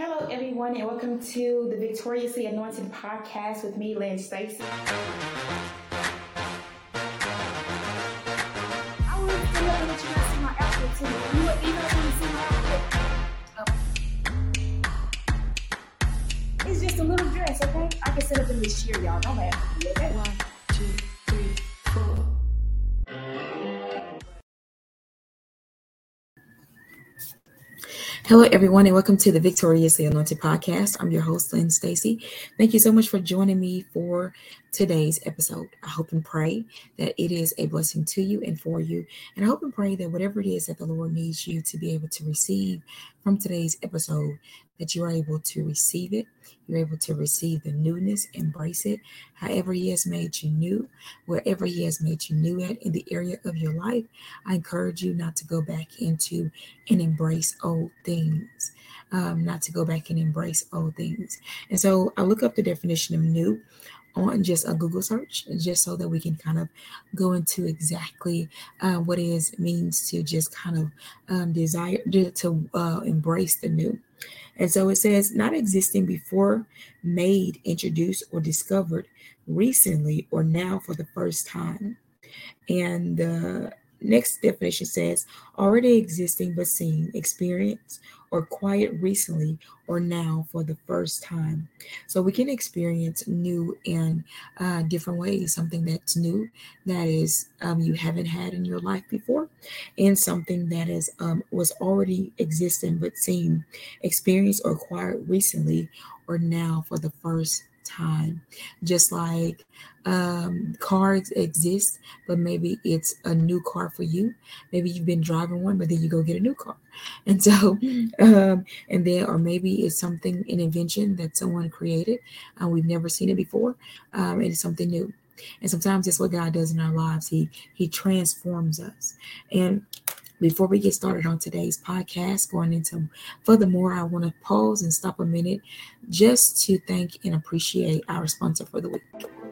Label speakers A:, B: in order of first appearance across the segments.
A: Hello, everyone, and welcome to the Victoriously Anointed podcast with me, Lynn Stacy.
B: I would still love that you guys see my outfit too. You would even if you see my outfit. Oh. It's just a little dress, okay? I can sit up in this chair, y'all. Don't laugh at me, okay?
C: One, two,
D: Hello, everyone, and welcome to the Victoriously Anointed podcast. I'm your host, Lynn Stacy. Thank you so much for joining me for today's episode. I hope and pray that it is a blessing to you and for you. And I hope and pray that whatever it is that the Lord needs you to be able to receive from today's episode, that you are able to receive it. You're able to receive the newness, embrace it. However, He has made you new, wherever He has made you new at in the area of your life, I encourage you not to go back into and embrace old things. Um, not to go back and embrace old things. And so I look up the definition of new on just a Google search, just so that we can kind of go into exactly uh, what it is means to just kind of um, desire to uh, embrace the new. And so it says, not existing before, made, introduced, or discovered recently or now for the first time. And the next definition says, already existing but seen, experienced, or acquired recently or now for the first time. So we can experience new in uh, different ways. Something that's new that is um, you haven't had in your life before, and something that is um, was already existing but seen, experienced, or acquired recently or now for the first time. Just like um, cars exist, but maybe it's a new car for you. Maybe you've been driving one, but then you go get a new car. And so, um, and then, or maybe it's something, an invention that someone created. Uh, we've never seen it before. Um, and it's something new. And sometimes that's what God does in our lives. He He transforms us. And before we get started on today's podcast, going into furthermore, I want to pause and stop a minute just to thank and appreciate our sponsor for the week.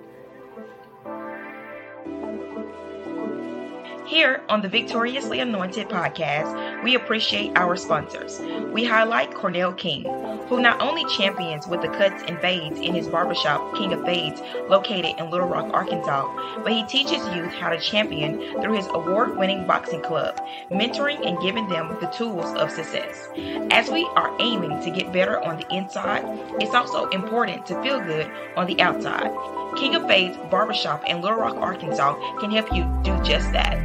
E: Here on the Victoriously Anointed podcast, we appreciate our sponsors. We highlight Cornell King, who not only champions with the cuts and fades in his barbershop, King of Fades, located in Little Rock, Arkansas, but he teaches youth how to champion through his award winning boxing club, mentoring and giving them the tools of success. As we are aiming to get better on the inside, it's also important to feel good on the outside. King of Fades Barbershop in Little Rock, Arkansas can help you do just that.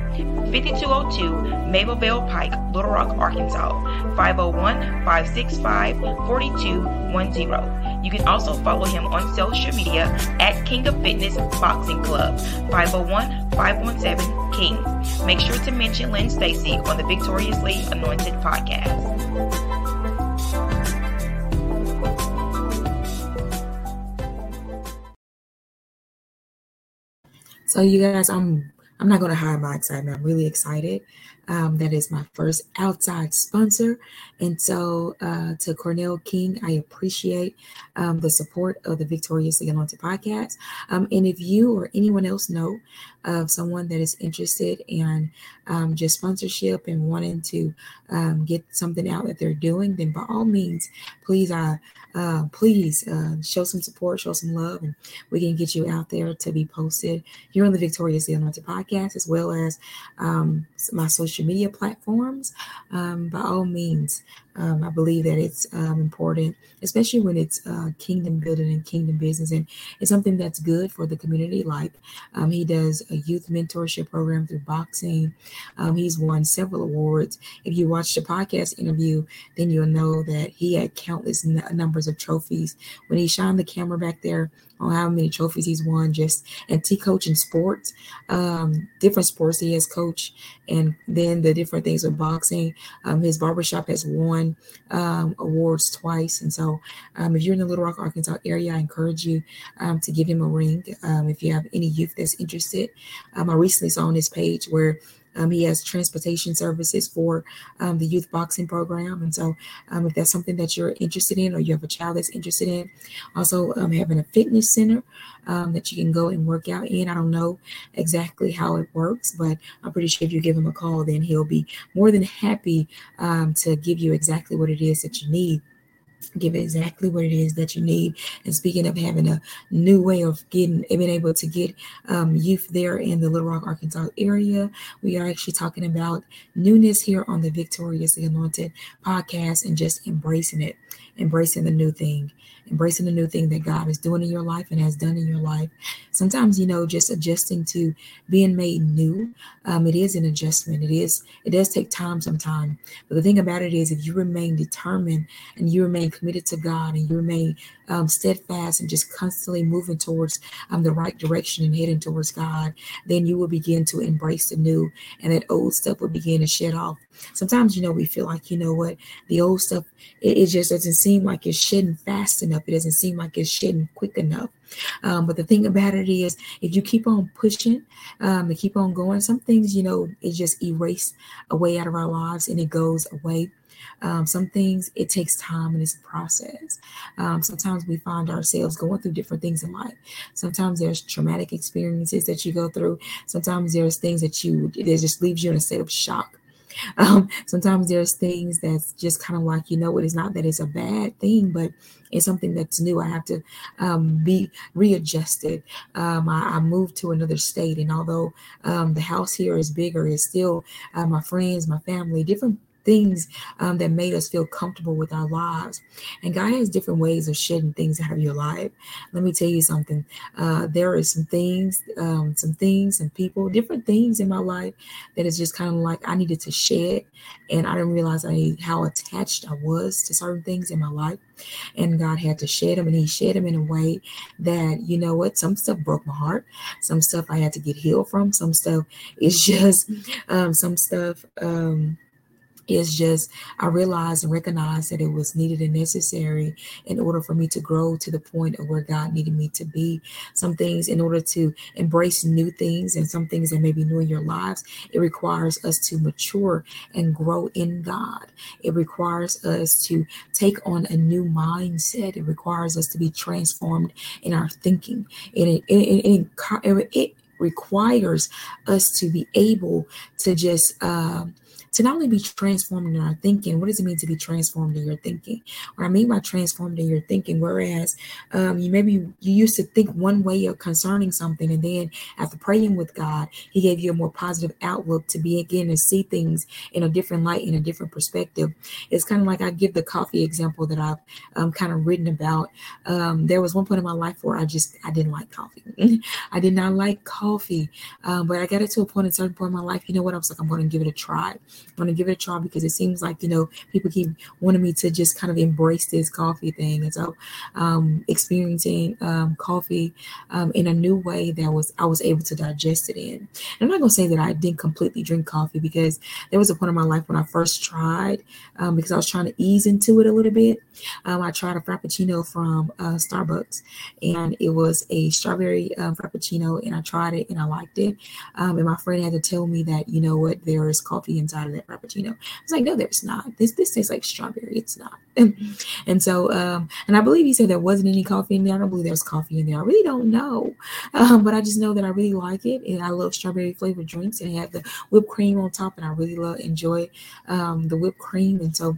E: 5202 Mabelvale Pike, Little Rock, Arkansas, 501 565 4210. You can also follow him on social media at King of Fitness Boxing Club, 501 517 King. Make sure to mention Lynn Stacy on the Victoriously Anointed podcast.
D: So you guys, I'm I'm not going to hide my excitement. I'm really excited. Um, that is my first outside sponsor, and so uh, to Cornell King, I appreciate um, the support of the Victoriously Anointed podcast. Um, and if you or anyone else know of someone that is interested in um, just sponsorship and wanting to um, get something out that they're doing, then by all means, please, uh, uh, please uh, show some support, show some love, and we can get you out there to be posted here on the Victoriously Anointed podcast, as well as um, my social media platforms. Um, by all means, um, I believe that it's um, important, especially when it's uh, kingdom building and kingdom business, and it's something that's good for the community. Like um, he does a youth mentorship program through boxing. Um, he's won several awards. If you watch the podcast interview, then you'll know that he had countless n- numbers of trophies. When he shined the camera back there on how many trophies he's won, just and he coaching sports, um, different sports he has coached, and then the different things with boxing. Um, his barbershop has won um, awards twice, and so um, if you're in the Little Rock, Arkansas area, I encourage you um, to give him a ring. Um, if you have any youth that's interested, um, I recently saw on his page where um, he has transportation services for um, the youth boxing program. And so, um, if that's something that you're interested in, or you have a child that's interested in, also um, having a fitness center um, that you can go and work out in. I don't know exactly how it works, but I'm pretty sure if you give him a call, then he'll be more than happy um, to give you exactly what it is that you need give exactly what it is that you need. And speaking of having a new way of getting, being able to get um, youth there in the Little Rock, Arkansas area, we are actually talking about newness here on the Victoriously Anointed podcast and just embracing it, embracing the new thing embracing the new thing that God is doing in your life and has done in your life. Sometimes, you know, just adjusting to being made new, um, it is an adjustment. It is, it does take time sometimes. But the thing about it is, if you remain determined and you remain committed to God and you remain um, steadfast and just constantly moving towards um, the right direction and heading towards God, then you will begin to embrace the new and that old stuff will begin to shed off. Sometimes, you know, we feel like, you know what, the old stuff, it, it just doesn't seem like it's shedding fast enough. It doesn't seem like it's shedding quick enough. Um, but the thing about it is, if you keep on pushing um, and keep on going, some things, you know, it just erase away out of our lives and it goes away. Um, some things it takes time and it's a process. Um, sometimes we find ourselves going through different things in life. Sometimes there's traumatic experiences that you go through. Sometimes there's things that you it just leaves you in a state of shock. Um, sometimes there's things that's just kind of like, you know, it is not that it's a bad thing, but it's something that's new. I have to um, be readjusted. Um, I, I, moved to another state, and although um, the house here is bigger, it's still uh, my friends, my family, different things um, that made us feel comfortable with our lives. And God has different ways of shedding things out of your life. Let me tell you something. Uh, there are some things, um, some things, and people, different things in my life that is just kind of like I needed to shed, and I didn't realize I how attached I was to certain things in my life. And God had to shed them, and He shed them in a way that you know what? Some stuff broke my heart. Some stuff I had to get healed from. Some stuff is just um, some stuff. Is just I realized and recognized that it was needed and necessary in order for me to grow to the point of where God needed me to be. Some things in order to embrace new things and some things that may be new in your lives, it requires us to mature and grow in God. It requires us to take on a new mindset. It requires us to be transformed in our thinking. It, it, it, it, it requires us to be able to just uh, to not only be transformed in our thinking, what does it mean to be transformed in your thinking? What I mean by transformed in your thinking, whereas um, you maybe you used to think one way of concerning something, and then after praying with God, He gave you a more positive outlook to be again to see things in a different light, in a different perspective. It's kind of like I give the coffee example that I've um, kind of written about. Um, there was one point in my life where I just I didn't like coffee. I did not like coffee, um, but I got it to a point, a certain point in my life. You know what? I was like, I'm going to give it a try. I'm to give it a try because it seems like, you know, people keep wanting me to just kind of embrace this coffee thing. And so um, experiencing um, coffee um, in a new way that was, I was able to digest it in. And I'm not going to say that I didn't completely drink coffee because there was a point in my life when I first tried um, because I was trying to ease into it a little bit. Um, I tried a Frappuccino from uh, Starbucks and it was a strawberry um, Frappuccino and I tried it and I liked it. and my friend had to tell me that, you know what, there is coffee inside of that frappuccino. I was like, no, there's not. This this tastes like strawberry. It's not. and so, um, and I believe he said there wasn't any coffee in there. I don't believe there was coffee in there. I really don't know, um, but I just know that I really like it, and I love strawberry flavored drinks, and it had the whipped cream on top, and I really love enjoy um, the whipped cream, and so.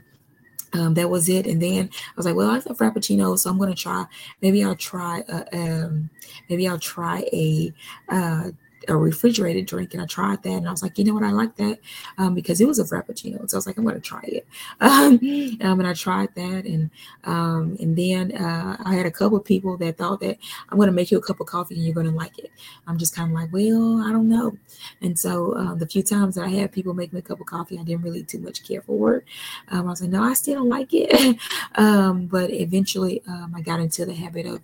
D: Um, that was it. And then I was like, well, I like Frappuccino, so I'm to try, maybe I'll try, a, um, maybe I'll try a, uh, a refrigerated drink, and I tried that, and I was like, you know what, I like that um, because it was a frappuccino. So I was like, I'm going to try it, um, um, and I tried that, and um, and then uh, I had a couple of people that thought that I'm going to make you a cup of coffee and you're going to like it. I'm just kind of like, well, I don't know. And so uh, the few times that I had people make me a cup of coffee, I didn't really too much care for it. Um, I was like, no, I still don't like it. Um, but eventually, I got into the habit of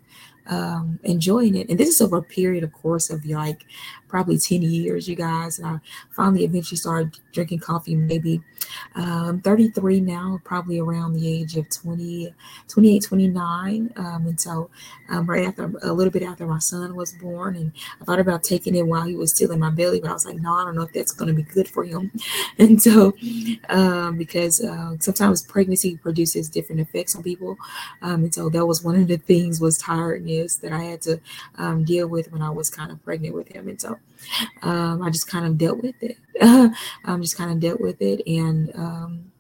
D: um, enjoying it. And this is over a period, of course, of like probably 10 years, you guys. And I finally eventually started drinking coffee, maybe um, 33 now, probably around the age of 20, 28, 29. Um, and so um, right after, a little bit after my son was born, and I thought about taking it while he was still in my belly, but I was like, no, I don't know if that's going to be good for him. And so, um, because uh, sometimes pregnancy produces different effects on people. Um, and so that was one of the things was tiredness that I had to um, deal with when I was kind of pregnant with him. And so um, I just kind of dealt with it. I'm just kind of dealt with it and um,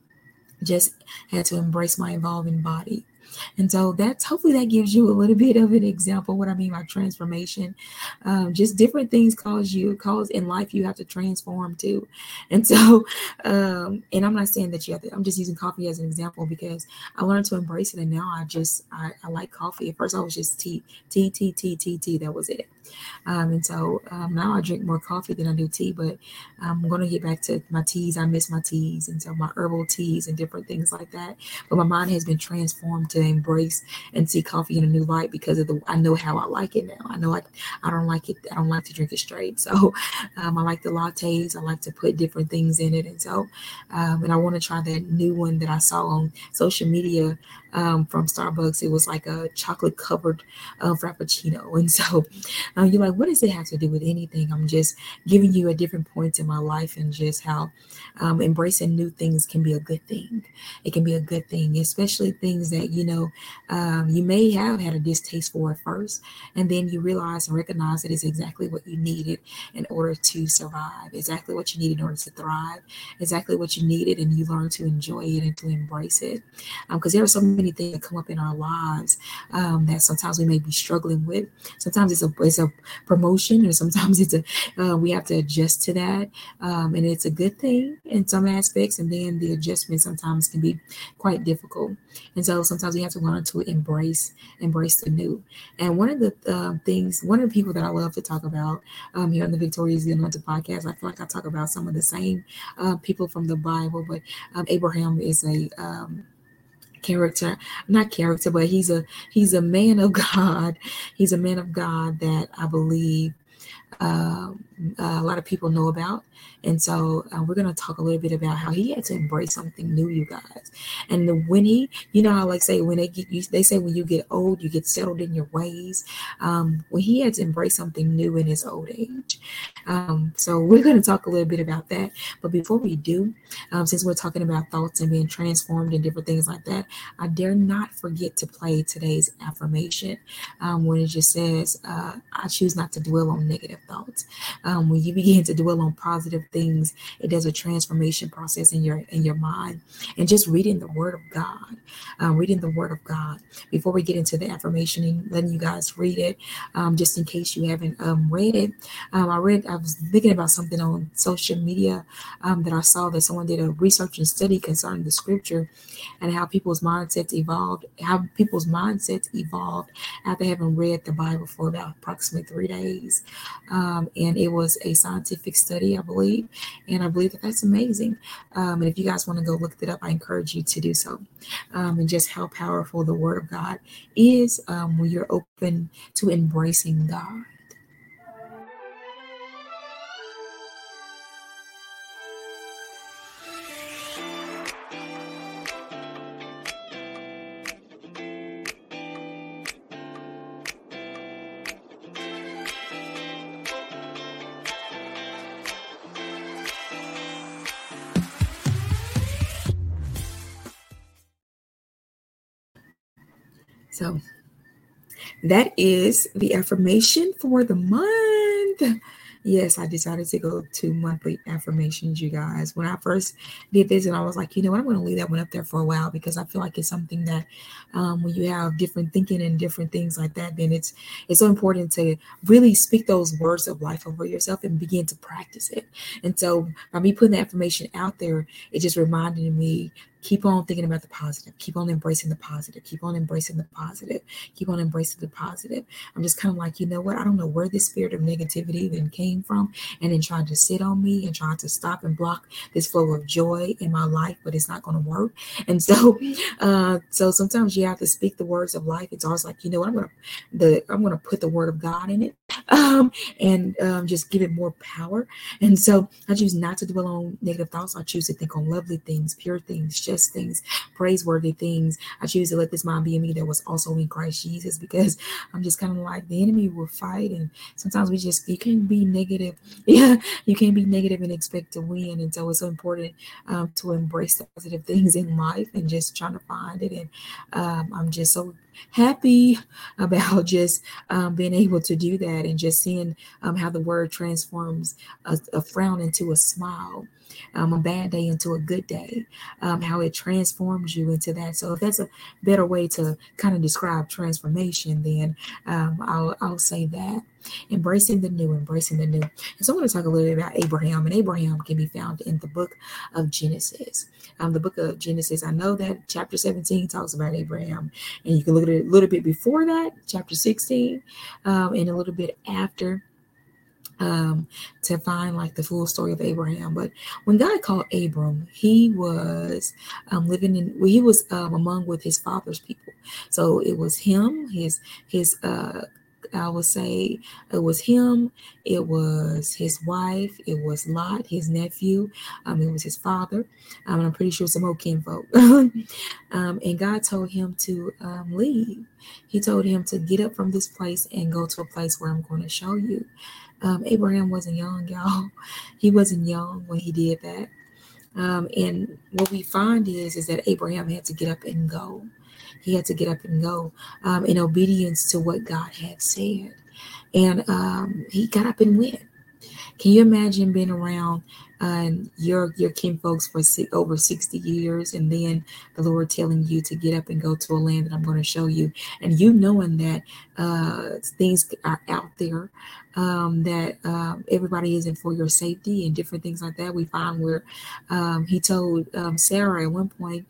D: just had to embrace my evolving body. And so that's hopefully that gives you a little bit of an example what I mean by transformation. Um, just different things cause you cause in life you have to transform too. And so, um, and I'm not saying that you have to. I'm just using coffee as an example because I learned to embrace it, and now I just I, I like coffee. At first, I was just tea, tea, tea, tea, tea, tea. That was it. Um, and so um, now I drink more coffee than I do tea, but I'm going to get back to my teas. I miss my teas and so my herbal teas and different things like that. But my mind has been transformed to embrace and see coffee in a new light because of the, I know how I like it now. I know like I don't like it. I don't like to drink it straight. So um, I like the lattes. I like to put different things in it. And so, um, and I want to try that new one that I saw on social media um, from Starbucks. It was like a chocolate covered uh, frappuccino. And so uh, you're like, what does it have to do with anything? I'm just giving you a different point in my life and just how um, embracing new things can be a good thing. It can be a good thing, especially things that, you know, um, you may have had a distaste for it first. And then you realize and recognize that it's exactly what you needed in order to survive, exactly what you needed in order to thrive, exactly what you needed. And you learn to enjoy it and to embrace it. Because um, there are so many things that come up in our lives um, that sometimes we may be struggling with. Sometimes it's a it's a promotion, or sometimes it's a uh, we have to adjust to that, um, and it's a good thing in some aspects. And then the adjustment sometimes can be quite difficult, and so sometimes we have to learn to embrace embrace the new. And one of the uh, things, one of the people that I love to talk about um, here on the Victorious Anointed podcast, I feel like I talk about some of the same uh, people from the Bible, but um, Abraham is a um, character not character but he's a he's a man of god he's a man of god that i believe uh, a lot of people know about and so uh, we're going to talk a little bit about how he had to embrace something new, you guys. And the, when he, you know, how like say when they get you, they say when you get old, you get settled in your ways. Um, when he had to embrace something new in his old age. Um, so we're going to talk a little bit about that. But before we do, um, since we're talking about thoughts and being transformed and different things like that, I dare not forget to play today's affirmation um, when it just says, uh, "I choose not to dwell on negative thoughts." Um, when you begin to dwell on positive things it does a transformation process in your in your mind and just reading the word of god um, reading the word of god before we get into the affirmation and letting you guys read it um, just in case you haven't um, read it um, i read i was thinking about something on social media um, that i saw that someone did a research and study concerning the scripture and how people's mindsets evolved how people's mindsets evolved after having read the bible for about approximately three days um, and it was a scientific study i believe and I believe that that's amazing. Um, and if you guys want to go look it up, I encourage you to do so. Um, and just how powerful the Word of God is um, when you're open to embracing God. That is the affirmation for the month. Yes, I decided to go to monthly affirmations, you guys. When I first did this, and I was like, you know what, I'm going to leave that one up there for a while because I feel like it's something that um, when you have different thinking and different things like that, then it's it's so important to really speak those words of life over yourself and begin to practice it. And so by me putting the affirmation out there, it just reminded me keep on thinking about the positive. Keep on embracing the positive. Keep on embracing the positive. Keep on embracing the positive. I'm just kind of like you know what? I don't know where this spirit of negativity then came from and then trying to sit on me and trying to stop and block this flow of joy in my life but it's not going to work. And so uh so sometimes you have to speak the words of life. It's always like you know what? I'm gonna the i'm gonna put the word of god in it um and um just give it more power. And so i choose not to dwell on negative thoughts. I choose to think on lovely things pure things just things, praiseworthy things. I choose to let this mind be in me that was also in Christ Jesus because I'm just kind of like the enemy will fight. And sometimes we just, you can't be negative. Yeah, you can't be negative and expect to win. And so it's so important um, to embrace the positive things in life and just trying to find it. And um, I'm just so happy about just um, being able to do that and just seeing um, how the word transforms a, a, frown into a smile um, a bad day into a good day, um, how it transforms you into that. So if that's a better way to kind of describe transformation, then um, I'll, I'll say that. Embracing the new, embracing the new. And so I want to talk a little bit about Abraham, and Abraham can be found in the book of Genesis. Um, the book of Genesis, I know that chapter 17 talks about Abraham, and you can look at it a little bit before that, chapter 16, um, and a little bit after um, to find like the full story of Abraham. But when God called Abram, he was um, living in, he was um, among with his father's people. So it was him, his, his, uh, I would say it was him, it was his wife, it was Lot, his nephew, um, it was his father, um, I'm pretty sure some more kinfolk. um, and God told him to um, leave. He told him to get up from this place and go to a place where I'm going to show you. Um, Abraham wasn't young, y'all. He wasn't young when he did that. Um, and what we find is, is that Abraham had to get up and go. He had to get up and go um, in obedience to what God had said. And um, he got up and went. Can you imagine being around uh, your your kinfolks for over 60 years and then the Lord telling you to get up and go to a land that I'm going to show you. And you knowing that uh, things are out there um, that um, everybody isn't for your safety and different things like that we find where um, he told um, Sarah at one point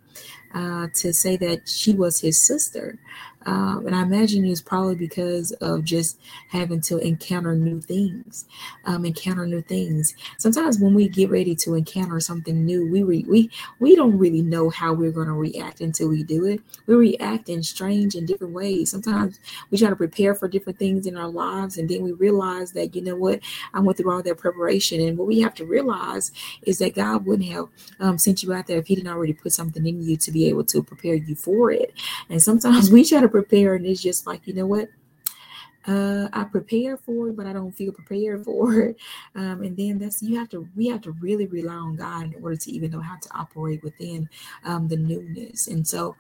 D: uh, to say that she was his sister um, and I imagine it's probably because of just having to encounter new things, um, encounter new things. Sometimes when we get ready to encounter something new, we re- we we don't really know how we're going to react until we do it. We react in strange and different ways. Sometimes we try to prepare for different things in our lives, and then we realize that you know what I went through all that preparation, and what we have to realize is that God wouldn't have um, sent you out there if He didn't already put something in you to be able to prepare you for it. And sometimes we try to prepare and it's just like you know what uh, I prepare for it, but I don't feel prepared for it. Um, and then that's you have to we have to really rely on God in order to even know how to operate within um, the newness. And so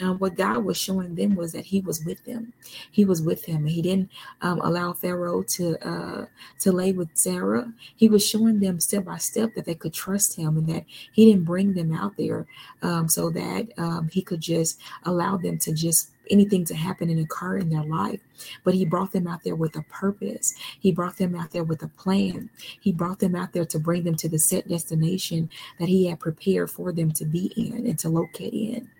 D: um, what God was showing them was that He was with them. He was with him. He didn't um, allow Pharaoh to uh, to lay with Sarah. He was showing them step by step that they could trust Him and that He didn't bring them out there um, so that um, He could just allow them to just anything to happen and occur in their life. But he brought them out there with a purpose. He brought them out there with a plan. He brought them out there to bring them to the set destination that he had prepared for them to be in and to locate in.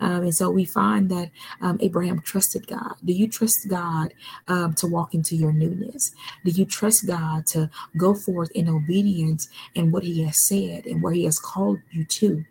D: Um, and so we find that um, Abraham trusted God. Do you trust God um, to walk into your newness? Do you trust God to go forth in obedience in what he has said and where he has called you to?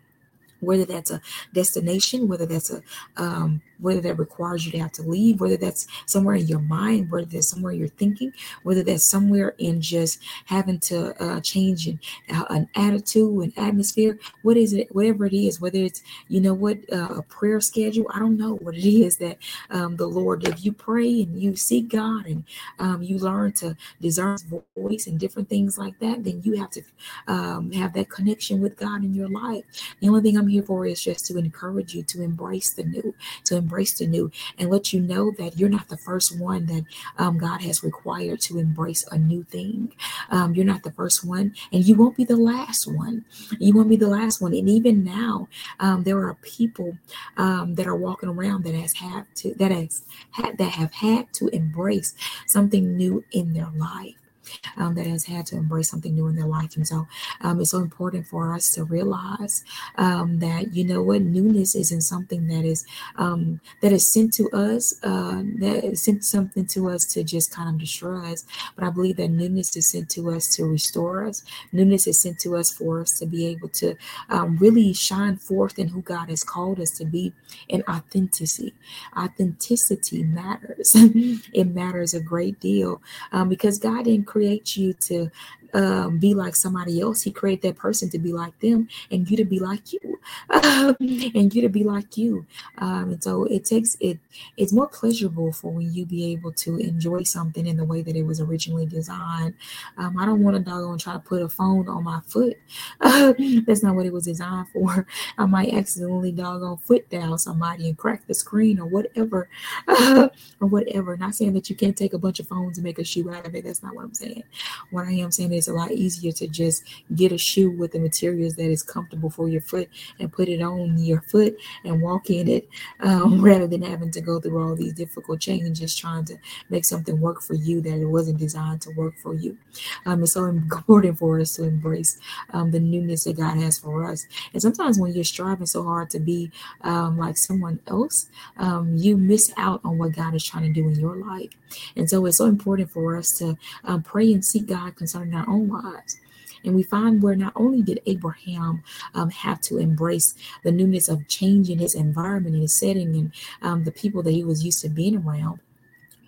D: Whether that's a destination, whether that's a um, whether that requires you to have to leave, whether that's somewhere in your mind, whether that's somewhere you're thinking, whether that's somewhere in just having to uh, change an, uh, an attitude, an atmosphere, what is it, whatever it is, whether it's, you know what, uh, a prayer schedule, I don't know what it is that um, the Lord, if you pray and you seek God and um, you learn to discern voice and different things like that, then you have to um, have that connection with God in your life. The only thing I'm here for is just to encourage you to embrace the new, to embrace the new and let you know that you're not the first one that um, God has required to embrace a new thing. Um, you're not the first one, and you won't be the last one. You won't be the last one. And even now, um, there are people um, that are walking around that has had to that has had that have had to embrace something new in their life um, that has had to embrace something new in their life. And so um, it's so important for us to realize um, that, you know what, newness isn't something that is um, that is sent to us, uh, that is sent something to us to just kind of destroy us. But I believe that newness is sent to us to restore us. Newness is sent to us for us to be able to um, really shine forth in who God has called us to be in authenticity. Authenticity matters. it matters a great deal um, because God didn't create you to um, be like somebody else. He created that person to be like them and you to be like you um, and you to be like you. Um, and so it takes it, it's more pleasurable for when you be able to enjoy something in the way that it was originally designed. Um, I don't want to try to put a phone on my foot. that's not what it was designed for. I might accidentally doggone foot down somebody and crack the screen or whatever, or whatever. Not saying that you can't take a bunch of phones and make a shoe out of it. That's not what I'm saying. What I am saying is it's a lot easier to just get a shoe with the materials that is comfortable for your foot and put it on your foot and walk in it um, rather than having to go through all these difficult changes trying to make something work for you that it wasn't designed to work for you. Um, it's so important for us to embrace um, the newness that God has for us. And sometimes when you're striving so hard to be um, like someone else, um, you miss out on what God is trying to do in your life. And so it's so important for us to um, pray and seek God concerning our own lives. And we find where not only did Abraham um, have to embrace the newness of changing his environment and his setting and um, the people that he was used to being around,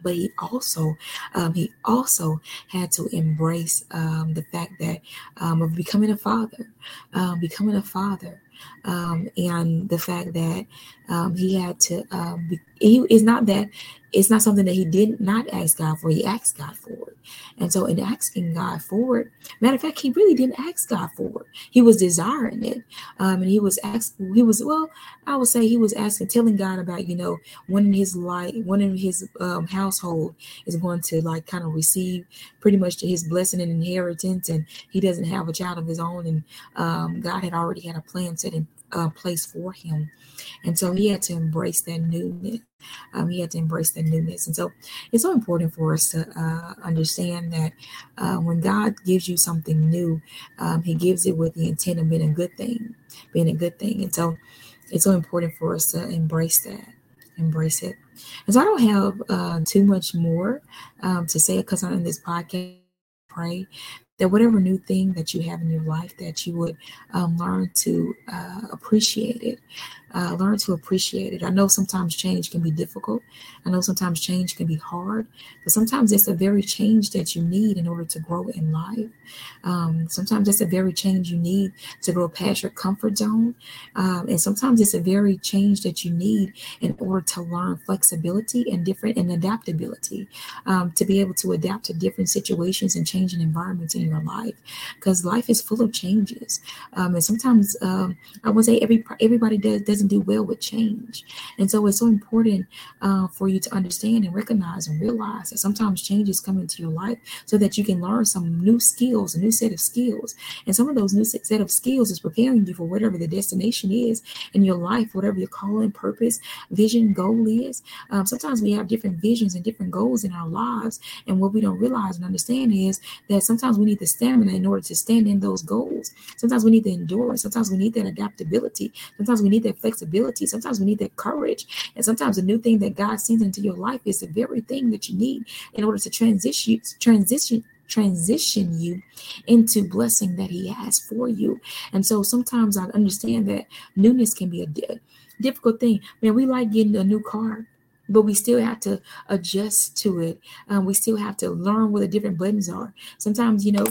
D: but he also um, he also had to embrace um, the fact that um, of becoming a father, um, becoming a father, um, and the fact that um, he had to. Be, he is not that it's not something that he did not ask God for. He asked God for it. And so, in asking God for it, matter of fact, he really didn't ask God for it. He was desiring it. Um, and he was asking, he was, well, I would say he was asking, telling God about, you know, when in his life, when in his um, household is going to like kind of receive pretty much his blessing and inheritance. And he doesn't have a child of his own. And um, God had already had a plan set in uh, place for him. And so he had to embrace that newness. Um, he had to embrace the newness. And so it's so important for us to uh, understand that uh, when God gives you something new, um, he gives it with the intent of being a good thing, being a good thing. And so it's so important for us to embrace that, embrace it. And so I don't have uh, too much more um, to say because I'm in this podcast. Pray that whatever new thing that you have in your life that you would um, learn to uh, appreciate it uh, learn to appreciate it. I know sometimes change can be difficult. I know sometimes change can be hard but sometimes it's a very change that you need in order to grow in life. Um, sometimes it's a very change you need to grow past your comfort zone. Um, and sometimes it's a very change that you need in order to learn flexibility and different and adaptability um, to be able to adapt to different situations and changing environments in your life. Because life is full of changes. Um, and sometimes um, i would say every everybody does doesn't do well with change and so it's so important uh, for you to understand and recognize and realize that sometimes changes come into your life so that you can learn some new skills a new set of skills and some of those new set of skills is preparing you for whatever the destination is in your life whatever your calling purpose vision goal is um, sometimes we have different visions and different goals in our lives and what we don't realize and understand is that sometimes we need the stamina in order to stand in those goals. Sometimes we need the endurance. Sometimes we need that adaptability. Sometimes we need that flexibility. Sometimes we need that courage. And sometimes the new thing that God sends into your life is the very thing that you need in order to transition transition transition you into blessing that he has for you. And so sometimes I understand that newness can be a difficult thing. Man, we like getting a new car but we still have to adjust to it. Um, we still have to learn what the different buttons are. Sometimes, you know,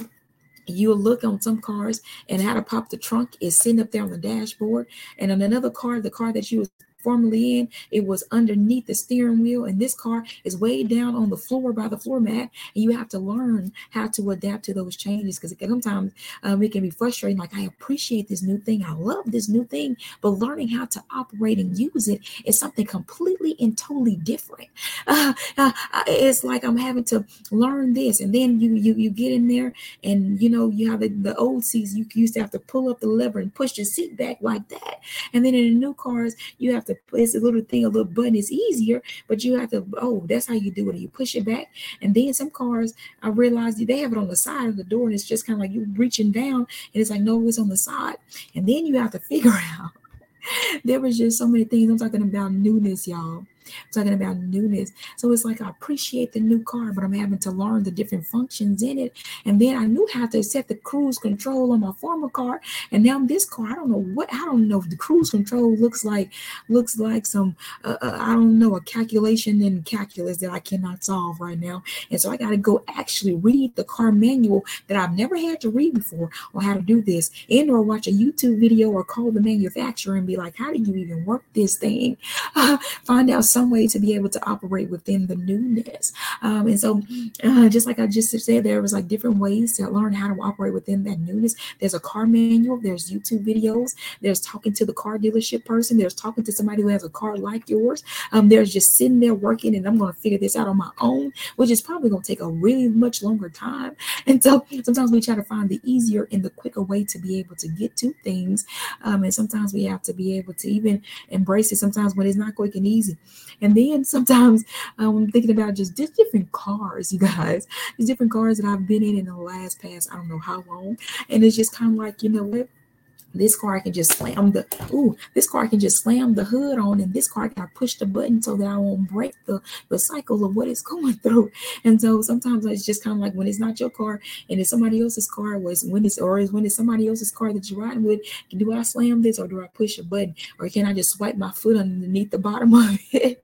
D: you'll look on some cars and how to pop the trunk is sitting up there on the dashboard. And on another car, the car that you was formerly in, it was underneath the steering wheel, and this car is way down on the floor by the floor mat. And you have to learn how to adapt to those changes because sometimes um, it can be frustrating. Like, I appreciate this new thing, I love this new thing, but learning how to operate and use it is something completely and totally different. Uh, uh, it's like I'm having to learn this, and then you you you get in there, and you know you have the, the old seats. You used to have to pull up the lever and push your seat back like that, and then in the new cars you have it's a little thing, a little button is easier, but you have to, oh, that's how you do it. You push it back. And then some cars, I realized they have it on the side of the door, and it's just kind of like you reaching down, and it's like, no, it's on the side. And then you have to figure out. there was just so many things. I'm talking about newness, y'all. I'm talking about newness. So it's like I appreciate the new car, but I'm having to learn the different functions in it. And then I knew how to set the cruise control on my former car. And now this car, I don't know what I don't know if the cruise control looks like looks like some uh, uh, I don't know a calculation in calculus that I cannot solve right now. And so I got to go actually read the car manual that I've never had to read before on how to do this, and or watch a YouTube video or call the manufacturer and be like, how do you even work this thing? Uh, find out some way to be able to operate within the newness. Um, and so, uh, just like I just said, there was like different ways to learn how to operate within that newness. There's a car manual, there's YouTube videos, there's talking to the car dealership person, there's talking to somebody who has a car like yours. Um, there's just sitting there working, and I'm going to figure this out on my own, which is probably going to take a really much longer time. And so sometimes we try to find the easier and the quicker way to be able to get to things. Um, and sometimes we have to be able to even embrace it sometimes when it's not quick and easy. And then sometimes um, I'm thinking about just different cars, you guys, these different cars that I've been in in the last past, I don't know how long. And it's just kind of like, you know what? This car I can just slam the ooh, this car I can just slam the hood on, and this car can push the button so that I won't break the, the cycle of what it's going through. And so sometimes it's just kind of like when it's not your car and it's somebody else's car, was when it's or is when it's somebody else's car that you're riding with, do I slam this or do I push a button? Or can I just swipe my foot underneath the bottom of it?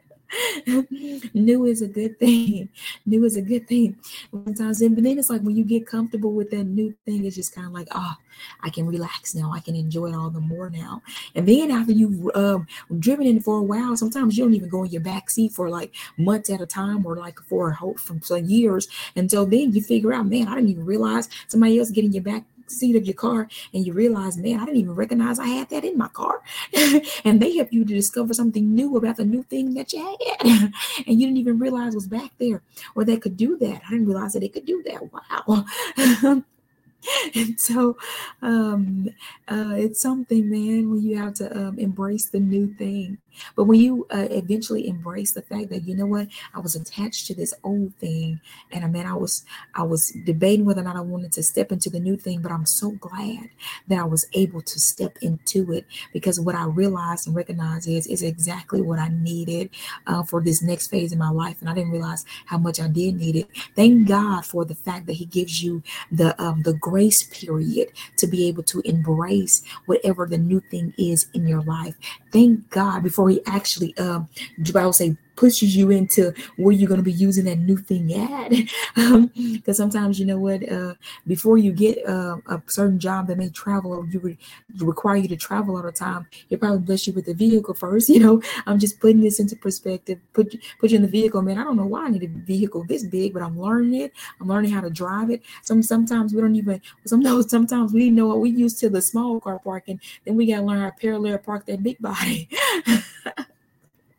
D: new is a good thing. New is a good thing. Sometimes, and then it's like when you get comfortable with that new thing, it's just kind of like, oh, I can relax now. I can enjoy it all the more now. And then after you've um, driven in for a while, sometimes you don't even go in your back seat for like months at a time or like for a whole from years. Until then you figure out, man, I didn't even realize somebody else getting your back seat of your car and you realize, man, I didn't even recognize I had that in my car. and they help you to discover something new about the new thing that you had. and you didn't even realize was back there or they could do that. I didn't realize that they could do that. Wow. and so um, uh, it's something, man, when you have to um, embrace the new thing. But when you uh, eventually embrace the fact that you know what, I was attached to this old thing, and I mean, I was I was debating whether or not I wanted to step into the new thing. But I'm so glad that I was able to step into it because what I realized and recognized is is exactly what I needed uh, for this next phase in my life, and I didn't realize how much I did need it. Thank God for the fact that He gives you the um, the grace period to be able to embrace whatever the new thing is in your life. Thank God before He actually, um, the Bible say, pushes you into where you're going to be using that new thing at. Because um, sometimes, you know what, uh, before you get uh, a certain job that may travel or you re- require you to travel all the time, you probably bless you with the vehicle first. You know, I'm just putting this into perspective. Put put you in the vehicle, man. I don't know why I need a vehicle this big, but I'm learning it. I'm learning how to drive it. Some sometimes we don't even. Sometimes sometimes we know what we used to the small car parking. Then we gotta learn how to parallel park that big body.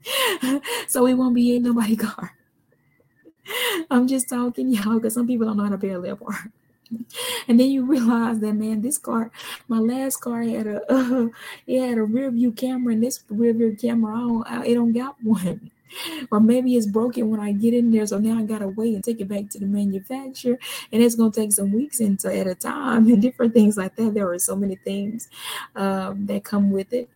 D: so we won't be in nobody car. I'm just talking, y'all, because some people don't know how to parallel park. And then you realize that man, this car, my last car had a uh, it had a rear view camera, and this rear view camera, I don't, I, it don't got one. Or maybe it's broken when I get in there, so now I gotta wait and take it back to the manufacturer, and it's gonna take some weeks into at a time, and different things like that. There are so many things um, that come with it.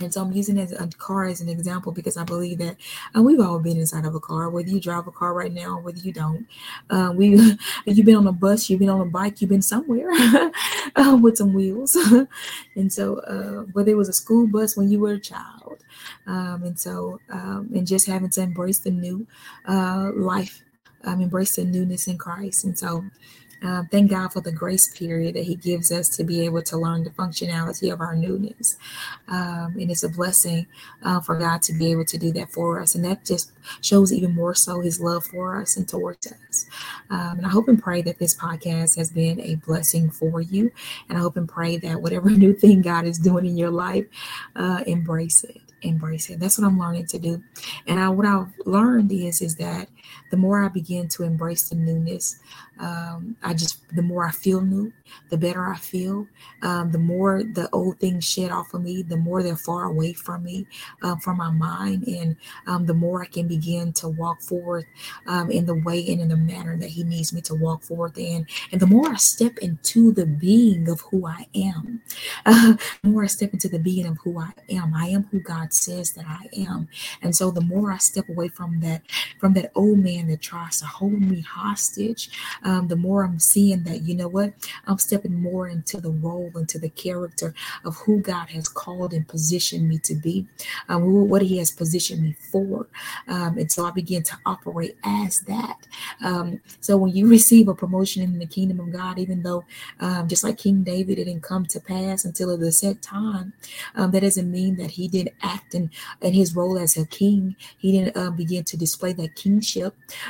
D: And so I'm using as a car as an example because I believe that uh, we've all been inside of a car, whether you drive a car right now or whether you don't. Uh, we, you've been on a bus, you've been on a bike, you've been somewhere uh, with some wheels. and so uh, whether it was a school bus when you were a child, um, and so um, and just having to embrace the new uh, life, um, embrace the newness in Christ. And so uh, thank God for the grace period that He gives us to be able to learn the functionality of our newness. Um, and it's a blessing uh, for God to be able to do that for us. And that just shows even more so His love for us and towards us. Um, and I hope and pray that this podcast has been a blessing for you. And I hope and pray that whatever new thing God is doing in your life, uh, embrace it embrace it. That's what I'm learning to do. And I, what I've learned is is that the more I begin to embrace the newness, um, I just the more I feel new, the better I feel. Um, the more the old things shed off of me, the more they're far away from me, uh, from my mind, and um, the more I can begin to walk forth um, in the way and in the manner that He needs me to walk forth in. And the more I step into the being of who I am, uh, the more I step into the being of who I am. I am who God says that I am, and so the more I step away from that, from that old man that tries to hold me hostage um, the more I'm seeing that, you know what, I'm stepping more into the role, into the character of who God has called and positioned me to be, um, what He has positioned me for. Um, and so I begin to operate as that. Um, so when you receive a promotion in the kingdom of God, even though um, just like King David, it didn't come to pass until the set time, um, that doesn't mean that he didn't act acting in his role as a king. He didn't uh, begin to display that kingship.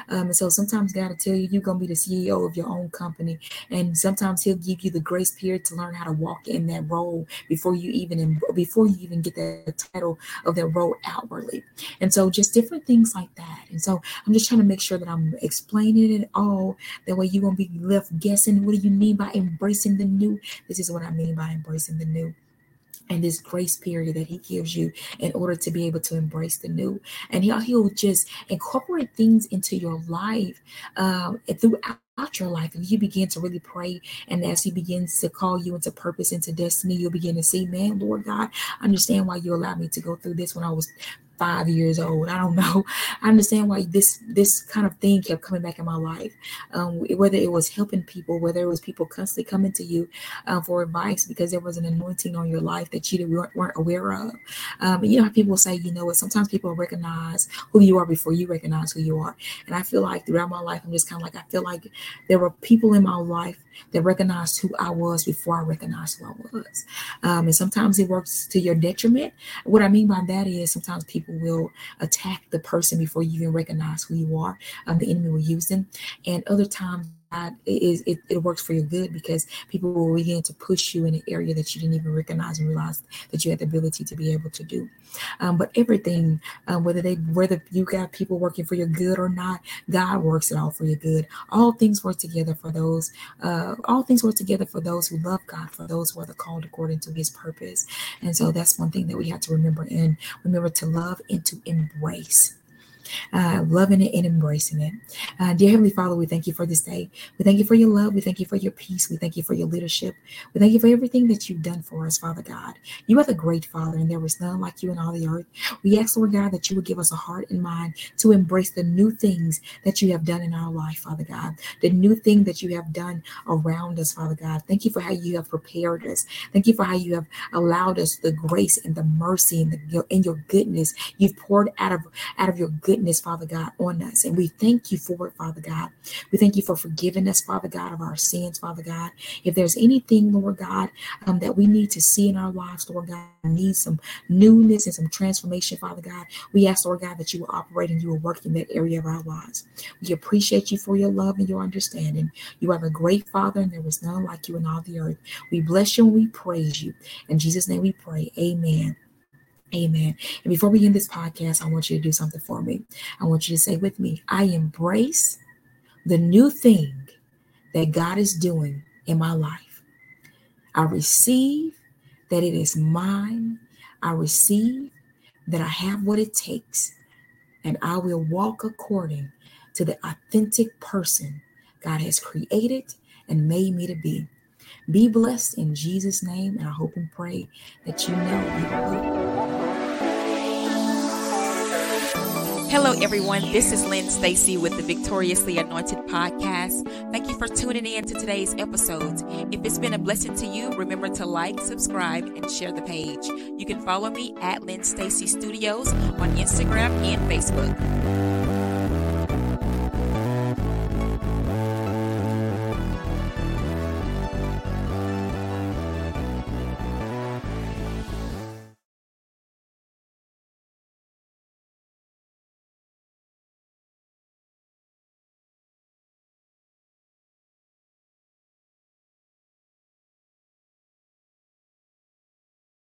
D: Um, and so sometimes God will tell you, you're going to be the CEO of your own company. And sometimes he'll give you the grace period to learn how to walk in that role before you even, before you even get the title of that role outwardly. And so just different things like that. And so I'm just trying to make sure that I'm explaining it all. That way you won't be left guessing. What do you mean by embracing the new? This is what I mean by embracing the new and this grace period that he gives you in order to be able to embrace the new. And he'll, he'll just incorporate things into your life um, throughout your life and you begin to really pray and as he begins to call you into purpose into destiny you'll begin to see man lord god I understand why you allowed me to go through this when i was five years old. I don't know. I understand why this this kind of thing kept coming back in my life. Um, whether it was helping people, whether it was people constantly coming to you uh, for advice because there was an anointing on your life that you weren't, weren't aware of. Um, you know how people say, you know what? Sometimes people recognize who you are before you recognize who you are. And I feel like throughout my life, I'm just kind of like I feel like there were people in my life that recognized who I was before I recognized who I was. Um, and sometimes it works to your detriment. What I mean by that is sometimes people will attack the person before you even recognize who you are. Um, the enemy will use them. And other times, It, it works for your good because people will begin to push you in an area that you didn't even recognize and realize that you had the ability to be able to do. Um, but everything, um, whether they whether you got people working for your good or not, God works it all for your good. All things work together for those. Uh, all things work together for those who love God, for those who are the called according to His purpose. And so that's one thing that we have to remember and remember to love and to embrace uh, loving it and embracing it. Uh, dear Heavenly Father, we thank you for this day. We thank you for your love. We thank you for your peace. We thank you for your leadership. We thank you for everything that you've done for us, Father God. You are the great Father, and there is none like you in all the earth. We ask, Lord God, that you would give us a heart and mind to embrace the new things that you have done in our life, Father God. The new thing that you have done around us, Father God. Thank you for how you have prepared us. Thank you for how you have allowed us the grace and the mercy and, the, and your goodness. You've poured out of out of your goodness goodness, Father God, on us. And we thank you for it, Father God. We thank you for forgiving us, Father God, of our sins, Father God. If there's anything, Lord God, um, that we need to see in our lives, Lord God, need some newness and some transformation, Father God, we ask, Lord God, that you will operate and you will work in that area of our lives. We appreciate you for your love and your understanding. You are the great Father, and there was none like you in all the earth. We bless you and we praise you. In Jesus' name we pray. Amen. Amen. And before we end this podcast, I want you to do something for me. I want you to say with me, I embrace the new thing that God is doing in my life. I receive that it is mine. I receive that I have what it takes, and I will walk according to the authentic person God has created and made me to be. Be blessed in Jesus' name, and I hope and pray that you know
E: Hello, everyone. This is Lynn Stacy with the Victoriously Anointed podcast. Thank you for tuning in to today's episode. If it's been a blessing to you, remember to like, subscribe, and share the page. You can follow me at Lynn Stacy Studios on Instagram and Facebook.